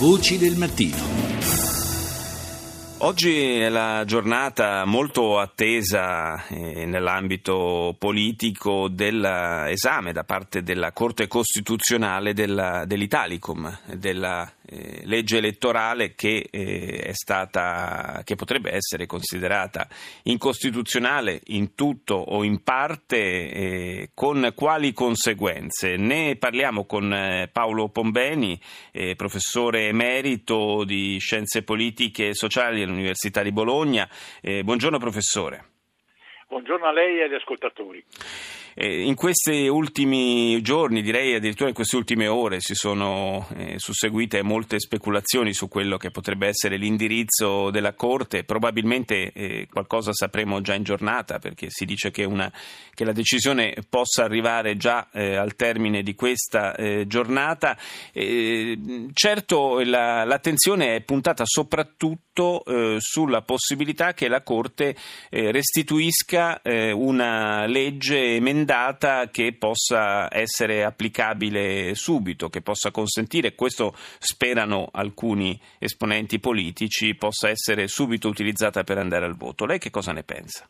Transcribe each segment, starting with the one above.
Voci del mattino. Oggi è la giornata molto attesa eh, nell'ambito politico dell'esame da parte della Corte Costituzionale della, dell'Italicum, della eh, legge elettorale che, eh, è stata, che potrebbe essere considerata incostituzionale in tutto o in parte, eh, con quali conseguenze? Ne parliamo con eh, Paolo Pombeni, eh, professore emerito di Scienze Politiche e Sociali all'Università di Bologna. buongiorno professore. Buongiorno a lei e agli ascoltatori. Eh, in questi ultimi giorni, direi addirittura in queste ultime ore, si sono eh, susseguite molte speculazioni su quello che potrebbe essere l'indirizzo della Corte. Probabilmente eh, qualcosa sapremo già in giornata, perché si dice che, una, che la decisione possa arrivare già eh, al termine di questa eh, giornata. Certo, la, l'attenzione è puntata soprattutto sulla possibilità che la Corte restituisca una legge emendata che possa essere applicabile subito, che possa consentire, questo sperano alcuni esponenti politici, possa essere subito utilizzata per andare al voto. Lei che cosa ne pensa?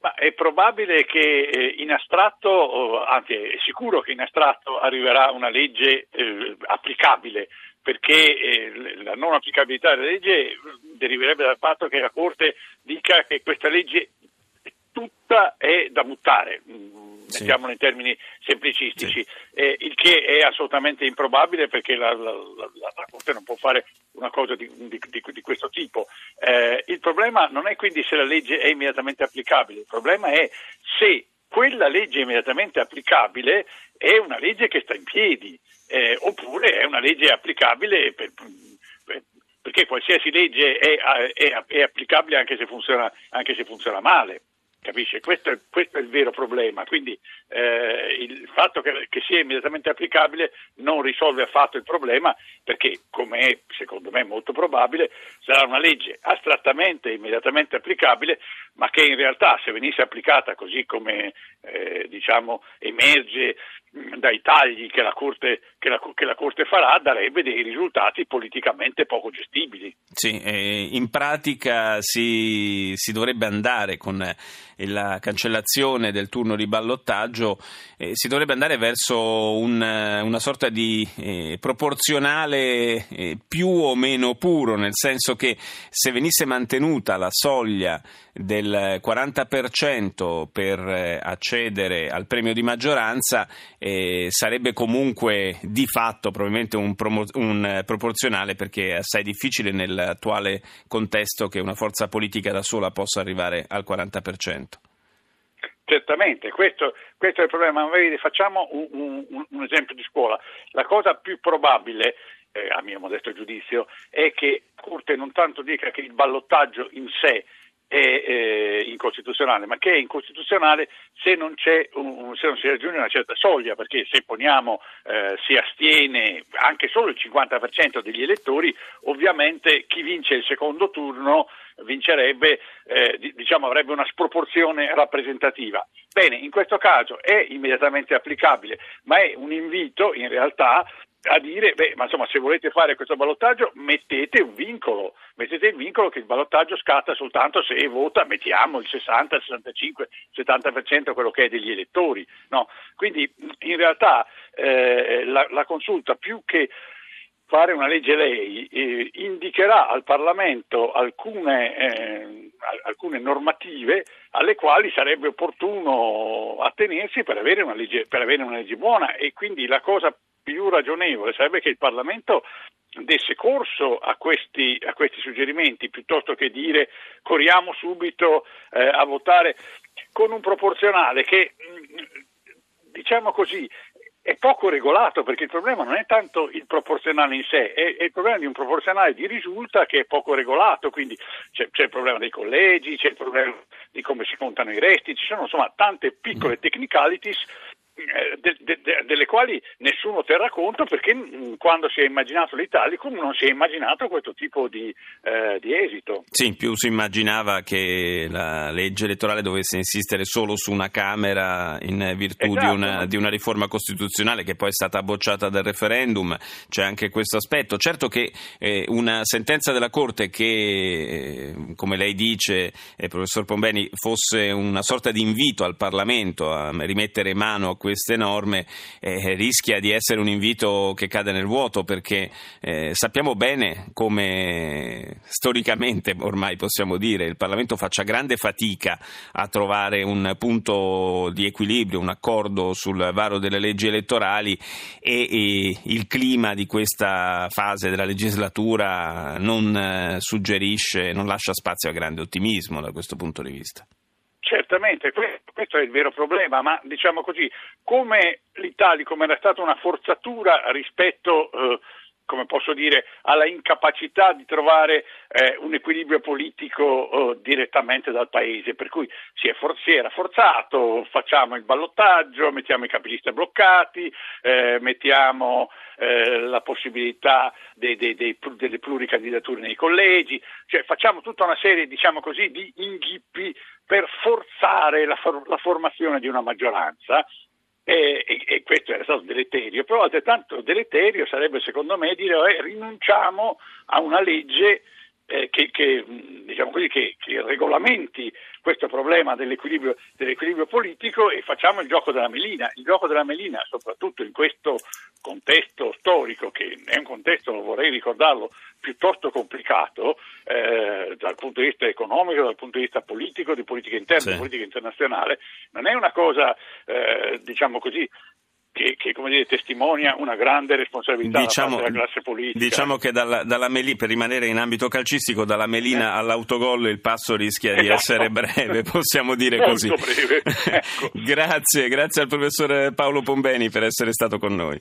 Ma è probabile che eh, in astratto, anzi è sicuro che in astratto arriverà una legge eh, applicabile, perché eh, la non applicabilità della legge deriverebbe dal fatto che la Corte dica che questa legge tutta è da buttare, mm, sì. mettiamolo in termini semplicistici, sì. eh, il che è assolutamente improbabile perché la, la, la, la Corte non può fare una cosa di, di, di, di questo tipo. Eh, il problema non è quindi se la legge è immediatamente applicabile, il problema è se quella legge immediatamente applicabile è una legge che sta in piedi eh, oppure è una legge applicabile per, per, perché qualsiasi legge è, è, è applicabile anche se funziona, anche se funziona male. Capisce? Questo è, questo è, il vero problema. Quindi eh, il fatto che, che, sia immediatamente applicabile non risolve affatto il problema perché, come è secondo me molto probabile, sarà una legge astrattamente immediatamente applicabile, ma che in realtà se venisse applicata così come eh, diciamo, emerge dai tagli che la, Corte, che, la, che la, Corte, farà darebbe dei risultati politicamente poco gestibili. Sì, eh, in pratica si, si, dovrebbe andare con la cancellazione del turno di ballottaggio, eh, si dovrebbe andare verso un, una sorta di eh, proporzionale eh, più o meno puro, nel senso che se venisse mantenuta la soglia del 40% per eh, accedere al premio di maggioranza, eh, sarebbe comunque di fatto probabilmente un, promo- un, proporzionale perché è assai difficile nell'attuale contesto che una forza politica da sola possa arrivare al 40%. Certamente, questo, questo, è il problema. Facciamo un, un, un, esempio di scuola. La cosa più probabile, eh, a mio modesto giudizio, è che Corte non tanto dica che il ballottaggio in sé è eh, incostituzionale, ma che è incostituzionale se non, un, se non, si raggiunge una certa soglia, perché se poniamo eh, si astiene anche solo il 50% degli elettori, ovviamente chi vince il secondo turno vincerebbe, eh, diciamo avrebbe una sproporzione rappresentativa. Bene, in questo caso è immediatamente applicabile, ma è un invito in realtà a dire, beh, ma insomma, se volete fare questo ballottaggio mettete un vincolo, mettete il vincolo che il ballottaggio scatta soltanto se vota, mettiamo il 60, il 65, il 70% quello che è degli elettori. No? Quindi in realtà eh, la, la, consulta più che fare una legge lei eh, indicherà al Parlamento alcune, eh, alcune, normative alle quali sarebbe opportuno attenersi per avere, legge, per avere una legge buona e quindi la cosa più ragionevole sarebbe che il Parlamento desse corso a questi, a questi suggerimenti piuttosto che dire corriamo subito eh, a votare con un proporzionale che mm, diciamo così è poco regolato perché il problema non è tanto il proporzionale in sé, è, è il problema di un proporzionale di risulta che è poco regolato, quindi c'è, c'è, il problema dei collegi, c'è il problema di come si contano i resti, ci sono insomma tante piccole technicalities de, de, de, delle quali nessuno terrà conto perché mh, quando si è immaginato l'Italicum non si è immaginato questo tipo di, eh, di esito. Sì, più si immaginava che la legge elettorale dovesse insistere solo su una Camera in virtù esatto. di, una, di, una, riforma costituzionale che poi è stata bocciata dal referendum, c'è anche questo aspetto. Certo che eh, una sentenza della Corte che, eh, come lei dice, eh, professor Pombeni, fosse una sorta di invito al Parlamento a rimettere mano a queste norme eh, rischia di essere un invito che cade nel vuoto perché eh, sappiamo bene come storicamente ormai possiamo dire il Parlamento faccia grande fatica a trovare un punto di equilibrio, un accordo sul varo delle leggi elettorali e, e il clima di questa fase della legislatura non eh, suggerisce, non lascia spazio a grande ottimismo da questo punto di vista. Certamente, questo è il vero problema, ma diciamo così, come l'Italia, come era stata una forzatura rispetto eh, come posso dire, alla incapacità di trovare eh, un equilibrio politico eh, direttamente dal paese, per cui si, for- si, era forzato, facciamo il ballottaggio, mettiamo i capilista bloccati, eh, mettiamo eh, la possibilità dei, dei, dei, delle pluricandidature nei collegi, cioè facciamo tutta una serie, diciamo così, di inghippi per forzare la, for- la formazione di una maggioranza e, e, questo era stato deleterio, però altrettanto deleterio sarebbe secondo me dire eh, rinunciamo a una legge eh, che, che, diciamo così, che, che, regolamenti questo problema dell'equilibrio, dell'equilibrio, politico e facciamo il gioco della melina. Il gioco della melina, soprattutto in questo contesto storico, che è un contesto, vorrei ricordarlo, piuttosto complicato eh, dal punto di vista economico, dal punto di vista politico, di politica interna, sì. di politica internazionale, non è una cosa, eh, diciamo così, che, che dire, testimonia una grande responsabilità diciamo, della classe politica. Diciamo che dalla, dalla Melina, per rimanere in ambito calcistico, dalla Melina eh. all'autogol il passo rischia esatto. di essere breve, possiamo dire così. Ecco. grazie, grazie al professor Paolo Pombeni per essere stato con noi.